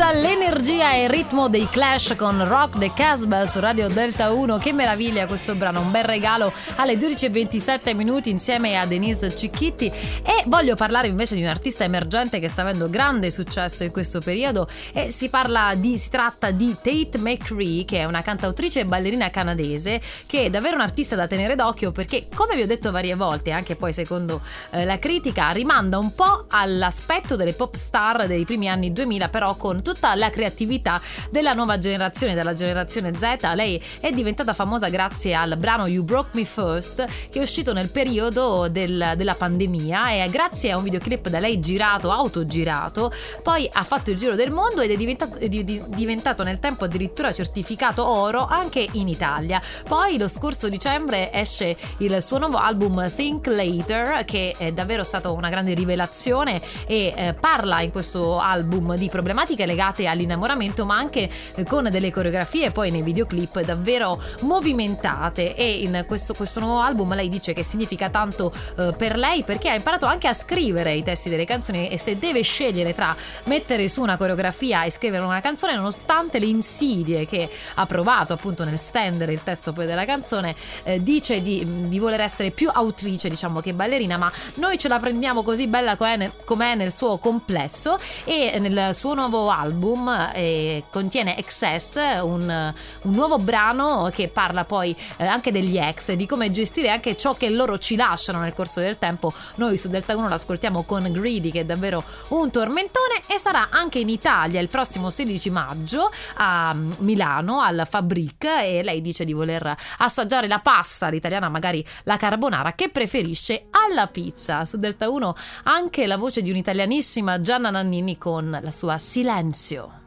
tutta l'energia e il ritmo dei Clash con Rock the Casbah su Radio Delta 1. Che meraviglia questo brano, un bel regalo alle 12.27 minuti insieme a Denise Cicchitti. E voglio parlare invece di un artista emergente che sta avendo grande successo in questo periodo. E si di, si tratta di Tate McCree, che è una cantautrice e ballerina canadese, che è davvero un artista da tenere d'occhio perché, come vi ho detto varie volte, anche poi secondo eh, la critica, rimanda un po' all'aspetto delle pop star dei primi anni 2000, però con tutta la creatività della nuova generazione, della generazione Z. Lei è diventata famosa grazie al brano You Broke Me First, che è uscito nel periodo del, della pandemia e grazie a un videoclip da lei girato, autogirato, poi ha fatto il giro del mondo ed è diventato, è diventato nel tempo addirittura certificato oro anche in Italia. Poi lo scorso dicembre esce il suo nuovo album Think Later, che è davvero stata una grande rivelazione e eh, parla in questo album di problematiche legate all'innamoramento, ma anche con delle coreografie poi nei videoclip davvero movimentate. E in questo, questo nuovo album lei dice che significa tanto eh, per lei perché ha imparato anche a scrivere i testi delle canzoni e se deve scegliere tra mettere su una coreografia e scrivere una canzone, nonostante le insidie che ha provato appunto nel stendere il testo poi della canzone, eh, dice di, di, voler essere più autrice, diciamo, che ballerina, ma noi ce la prendiamo così bella com'è nel suo complesso e nel suo nuovo album eh, contiene Excess, un, un, nuovo brano che parla poi eh, anche degli ex, di come gestire anche ciò che loro ci lasciano nel corso del tempo. Noi su Delta 1 l'ascoltiamo con Greedy che è davvero un tormentone e sarà anche in Italia il prossimo 16 maggio a Milano al Fabric e lei dice di voler assaggiare la pasta l'italiana, magari la carbonara che preferisce alla pizza. Su Delta 1 anche la voce di un'italianissima Gianna Nannini con la sua Silenzio.